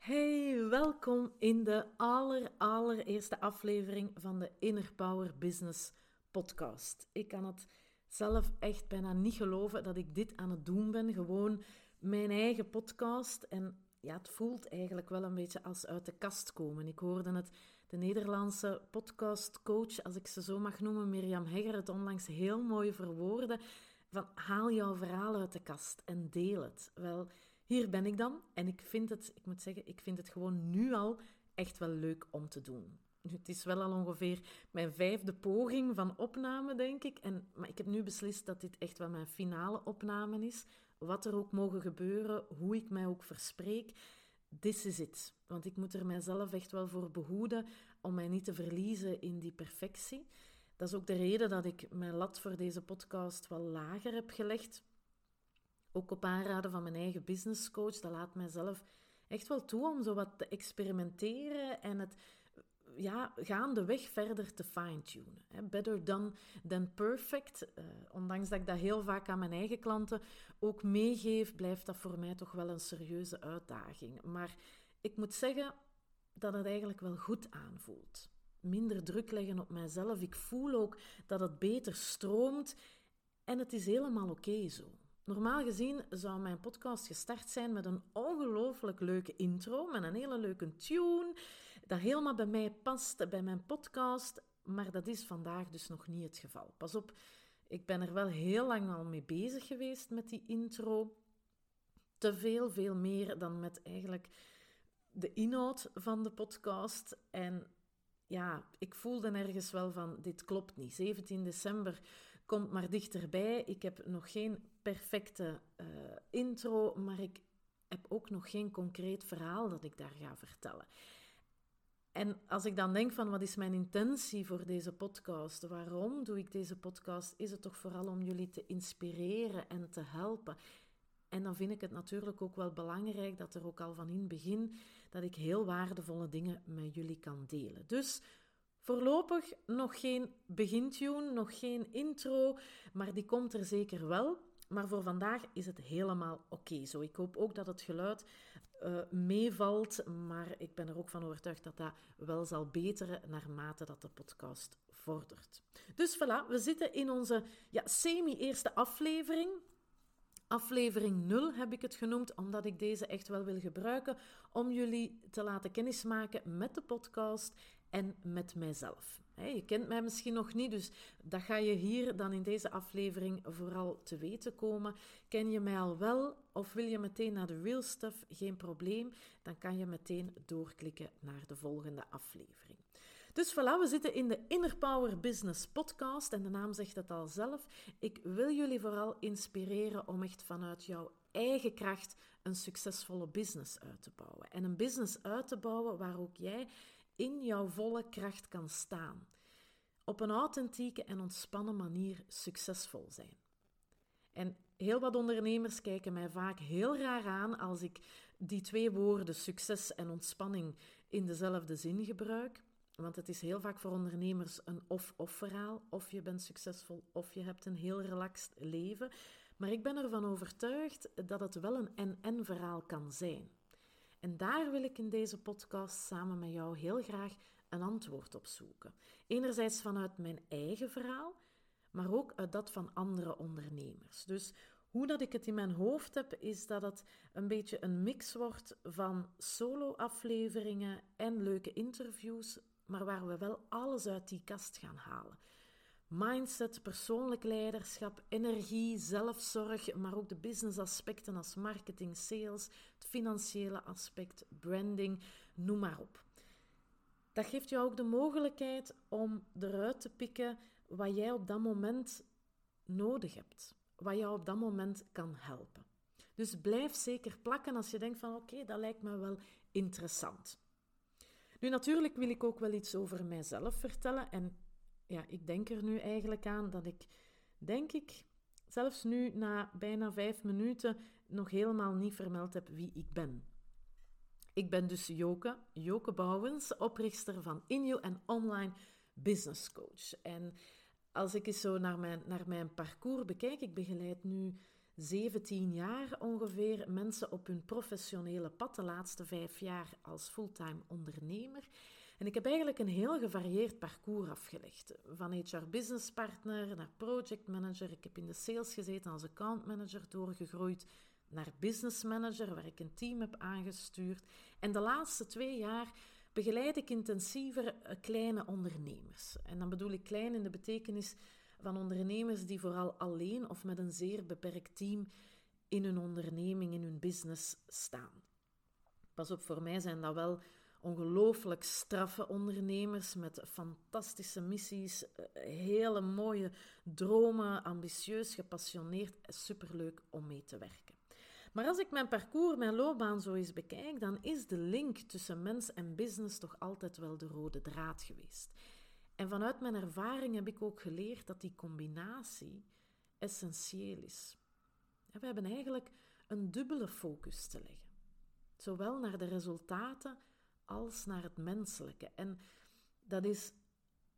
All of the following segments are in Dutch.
Hey, welkom in de aller, allereerste aflevering van de Inner Power Business podcast. Ik kan het zelf echt bijna niet geloven dat ik dit aan het doen ben. Gewoon mijn eigen podcast. En ja, het voelt eigenlijk wel een beetje als uit de kast komen. Ik hoorde het, de Nederlandse podcastcoach, als ik ze zo mag noemen, Mirjam Hegger, het onlangs heel mooi verwoorden. Van haal jouw verhaal uit de kast en deel het. Wel, hier ben ik dan en ik vind het, ik moet zeggen, ik vind het gewoon nu al echt wel leuk om te doen. Het is wel al ongeveer mijn vijfde poging van opname, denk ik. En, maar ik heb nu beslist dat dit echt wel mijn finale opname is. Wat er ook mogen gebeuren, hoe ik mij ook verspreek, this is it. Want ik moet er mijzelf echt wel voor behoeden om mij niet te verliezen in die perfectie. Dat is ook de reden dat ik mijn lat voor deze podcast wel lager heb gelegd. Ook op aanraden van mijn eigen business coach. Dat laat mijzelf echt wel toe om zo wat te experimenteren en het ja, gaandeweg verder te fine-tunen. Better done than perfect. Uh, ondanks dat ik dat heel vaak aan mijn eigen klanten ook meegeef, blijft dat voor mij toch wel een serieuze uitdaging. Maar ik moet zeggen dat het eigenlijk wel goed aanvoelt. Minder druk leggen op mijzelf. Ik voel ook dat het beter stroomt en het is helemaal oké zo. Normaal gezien zou mijn podcast gestart zijn met een ongelooflijk leuke intro, met een hele leuke tune, dat helemaal bij mij past, bij mijn podcast. Maar dat is vandaag dus nog niet het geval. Pas op, ik ben er wel heel lang al mee bezig geweest met die intro. Te veel, veel meer dan met eigenlijk de inhoud van de podcast. En ja, ik voelde ergens wel van, dit klopt niet. 17 december komt maar dichterbij. Ik heb nog geen perfecte uh, intro, maar ik heb ook nog geen concreet verhaal dat ik daar ga vertellen. En als ik dan denk van wat is mijn intentie voor deze podcast? Waarom doe ik deze podcast? Is het toch vooral om jullie te inspireren en te helpen? En dan vind ik het natuurlijk ook wel belangrijk dat er ook al van in het begin dat ik heel waardevolle dingen met jullie kan delen. Dus voorlopig nog geen begintune, nog geen intro, maar die komt er zeker wel. Maar voor vandaag is het helemaal oké zo. Ik hoop ook dat het geluid uh, meevalt, maar ik ben er ook van overtuigd dat dat wel zal beteren naarmate dat de podcast vordert. Dus voilà, we zitten in onze ja, semi-eerste aflevering. Aflevering 0 heb ik het genoemd, omdat ik deze echt wel wil gebruiken om jullie te laten kennismaken met de podcast en met mijzelf. Je kent mij misschien nog niet, dus dat ga je hier dan in deze aflevering vooral te weten komen. Ken je mij al wel of wil je meteen naar de real stuff? Geen probleem, dan kan je meteen doorklikken naar de volgende aflevering. Dus voilà, we zitten in de Inner Power Business podcast en de naam zegt het al zelf. Ik wil jullie vooral inspireren om echt vanuit jouw eigen kracht een succesvolle business uit te bouwen. En een business uit te bouwen waar ook jij in jouw volle kracht kan staan. Op een authentieke en ontspannen manier succesvol zijn. En heel wat ondernemers kijken mij vaak heel raar aan als ik die twee woorden succes en ontspanning in dezelfde zin gebruik. Want het is heel vaak voor ondernemers een of-of verhaal. Of je bent succesvol of je hebt een heel relaxed leven. Maar ik ben ervan overtuigd dat het wel een en-en verhaal kan zijn. En daar wil ik in deze podcast samen met jou heel graag een antwoord op zoeken. Enerzijds vanuit mijn eigen verhaal, maar ook uit dat van andere ondernemers. Dus hoe dat ik het in mijn hoofd heb, is dat het een beetje een mix wordt van solo-afleveringen en leuke interviews, maar waar we wel alles uit die kast gaan halen. Mindset, persoonlijk leiderschap, energie, zelfzorg, maar ook de businessaspecten als marketing, sales, het financiële aspect, branding, noem maar op. Dat geeft jou ook de mogelijkheid om eruit te pikken wat jij op dat moment nodig hebt, wat jou op dat moment kan helpen. Dus blijf zeker plakken als je denkt van oké, dat lijkt me wel interessant. Nu natuurlijk wil ik ook wel iets over mijzelf vertellen en ja, ik denk er nu eigenlijk aan dat ik, denk ik, zelfs nu na bijna vijf minuten nog helemaal niet vermeld heb wie ik ben. Ik ben dus Joke, Joke Bouwens, oprichter van Inyo en online business coach. En als ik eens zo naar mijn, naar mijn parcours bekijk, ik begeleid nu 17 jaar ongeveer mensen op hun professionele pad, de laatste vijf jaar als fulltime ondernemer. En ik heb eigenlijk een heel gevarieerd parcours afgelegd. Van HR business partner naar project manager. Ik heb in de sales gezeten als account manager doorgegroeid naar business manager, waar ik een team heb aangestuurd. En de laatste twee jaar begeleid ik intensiever eh, kleine ondernemers. En dan bedoel ik klein in de betekenis van ondernemers die vooral alleen of met een zeer beperkt team in hun onderneming, in hun business staan. Pas op, voor mij zijn dat wel ongelooflijk straffe ondernemers met fantastische missies, eh, hele mooie dromen, ambitieus, gepassioneerd, superleuk om mee te werken. Maar als ik mijn parcours, mijn loopbaan zo eens bekijk, dan is de link tussen mens en business toch altijd wel de rode draad geweest. En vanuit mijn ervaring heb ik ook geleerd dat die combinatie essentieel is. We hebben eigenlijk een dubbele focus te leggen. Zowel naar de resultaten als naar het menselijke. En dat is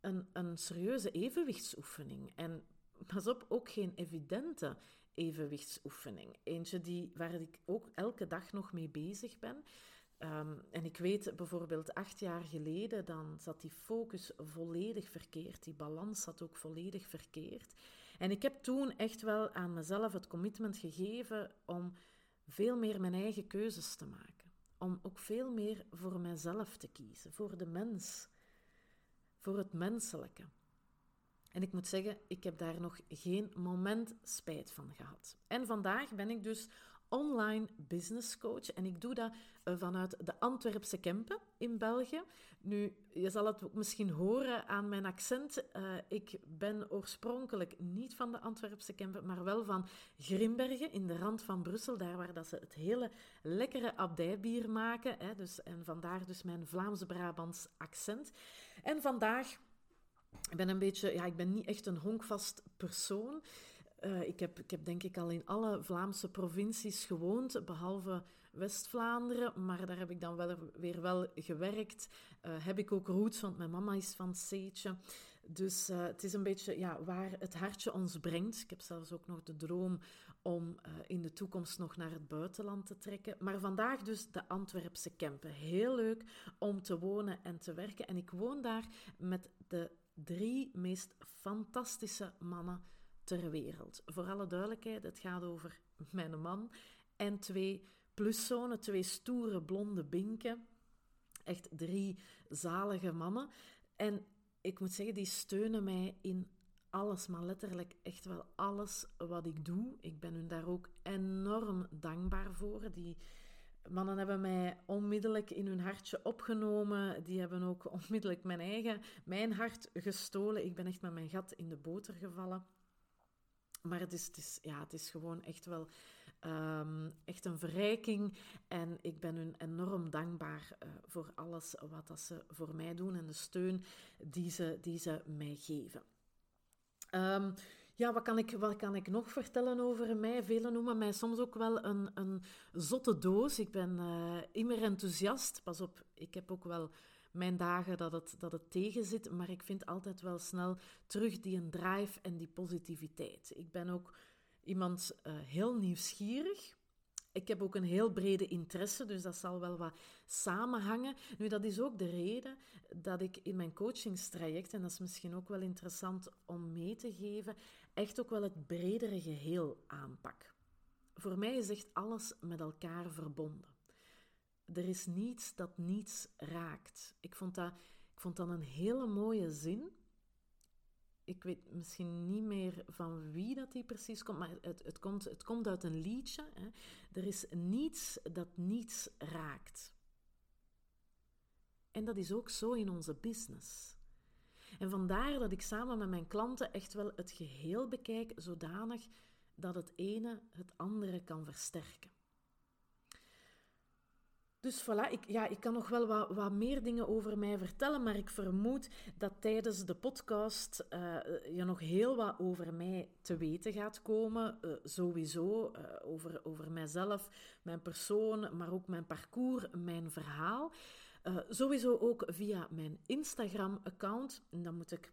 een, een serieuze evenwichtsoefening. En pas op, ook geen evidente evenwichtsoefening. Eentje die, waar ik ook elke dag nog mee bezig ben. Ehm, en ik weet bijvoorbeeld acht jaar geleden, dan zat die focus volledig verkeerd. Die balans zat ook volledig verkeerd. En ik heb toen echt wel aan mezelf het commitment gegeven om veel meer mijn eigen keuzes te maken. Om ook veel meer voor mezelf te kiezen, voor de mens, voor het menselijke. En ik moet zeggen, ik heb daar nog geen moment spijt van gehad. En vandaag ben ik dus online business coach en ik doe dat eh, vanuit de Antwerpse Kempen in België. Nu, je zal het misschien horen aan mijn accent. Uh, ik ben oorspronkelijk niet van de Antwerpse Kempen, maar wel van Grimbergen in de rand van Brussel, daar waar dat ze het hele lekkere abdijbier maken. Hè, dus, en vandaar dus mijn Vlaams-Brabants accent. En vandaag ben een beetje, ja, ik ben niet echt een honkvast persoon. Uh, ik, heb, ik heb denk ik al in alle Vlaamse provincies gewoond, behalve West-Vlaanderen, maar daar heb ik dan wel weer wel gewerkt. Uh, heb ik ook roots, want mijn mama is van Seetje. Dus uh, het is een beetje ja, waar het hartje ons brengt. Ik heb zelfs ook nog de droom om in de toekomst nog naar het buitenland te trekken. Maar vandaag dus de Antwerpse Kempen. Heel leuk om te wonen en te werken. En ik woon daar met de drie meest fantastische mannen ter wereld. Voor alle duidelijkheid, het gaat over mijn man en twee pluszonen, twee stoere blonde binken. Echt drie zalige mannen. En ik moet zeggen, die steunen mij in alles, maar letterlijk echt wel alles wat ik doe. Ik ben hun daar ook enorm dankbaar voor. Die mannen hebben mij onmiddellijk in hun hartje opgenomen. Die hebben ook onmiddellijk mijn eigen, mijn hart gestolen. Ik ben echt met mijn gat in de boter gevallen. Maar het is, het is, ja, het is gewoon echt wel um, echt een verrijking. En ik ben hun enorm dankbaar uh, voor alles wat dat ze voor mij doen en de steun die ze, die ze mij geven. Um, ja, wat kan, ik, wat kan ik nog vertellen over mij? Velen noemen mij soms ook wel een, een zotte doos. Ik ben uh, immer enthousiast. Pas op, ik heb ook wel mijn dagen dat het, dat het tegen zit, maar ik vind altijd wel snel terug die een drive en die positiviteit. Ik ben ook iemand uh, heel nieuwsgierig. Ik heb ook een heel brede interesse, dus dat zal wel wat samenhangen. Nu, dat is ook de reden dat ik in mijn coachingstraject, en dat is misschien ook wel interessant om mee te geven, echt ook wel het bredere geheel aanpak. Voor mij is echt alles met elkaar verbonden. Er is niets dat niets raakt. Ik vond dat, ik vond dat een hele mooie zin. Ik weet misschien niet meer van wie dat die precies komt, maar het, het, komt, het komt uit een liedje. Hè. Er is niets dat niets raakt. En dat is ook zo in onze business. En vandaar dat ik samen met mijn klanten echt wel het geheel bekijk, zodanig dat het ene het andere kan versterken. Dus voilà, ik, ja, ik kan nog wel wat, wat, meer dingen over mij vertellen, maar ik vermoed dat tijdens de podcast uh, je nog heel wat over mij te weten gaat komen. Uh, sowieso uh, over, over mijzelf, mijn persoon, maar ook mijn parcours, mijn verhaal. sowieso ook via mijn Instagram-account. Dan moet ik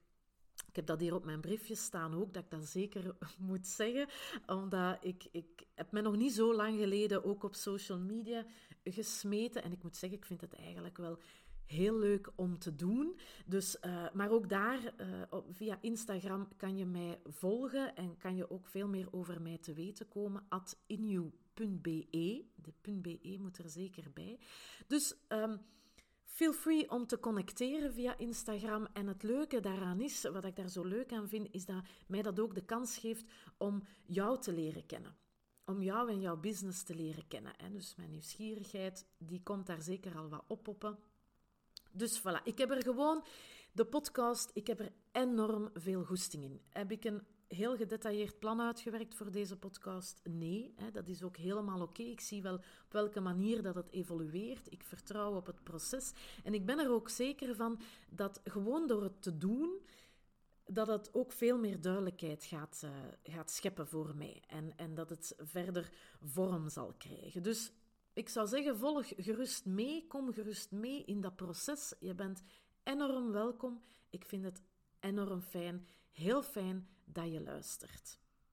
Ik heb dat hier op mijn briefje staan ook, dat ik dat zeker moet zeggen. Omdat ik, ik heb me nog niet zo lang geleden ook op social media gesmeten. En ik moet zeggen, ik vind het eigenlijk wel heel leuk om te doen. Dus, uh, maar ook daar, uh, via Instagram, kan je mij volgen en kan je ook veel meer over mij te weten komen. At inu.be. De .be moet er zeker bij. Dus... Um, Feel free om te connecteren via Instagram. En het leuke daaraan is, wat ik daar zo leuk aan vind, is dat mij dat ook de kans geeft om jou te leren kennen. Om jou en jouw business te leren kennen. En dus mijn nieuwsgierigheid, die komt daar zeker al wat oppoppen. Dus voilà, ik heb er gewoon de podcast, ik heb er enorm veel goesting in. Heb ik een heel gedetailleerd plan uitgewerkt voor deze podcast? Nee, hè, dat is ook helemaal oké. Ik zie wel op welke manier dat het evolueert. Ik vertrouw op het proces. En ik ben er ook zeker van dat gewoon door het te doen, dat het ook veel meer duidelijkheid gaat, uh, gaat scheppen voor mij. En, en dat het verder vorm zal krijgen. Dus ik zou zeggen, volg gerust mee, kom gerust mee in dat proces. Je bent enorm welkom. Ik vind het enorm fijn, heel fijn dat je luistert.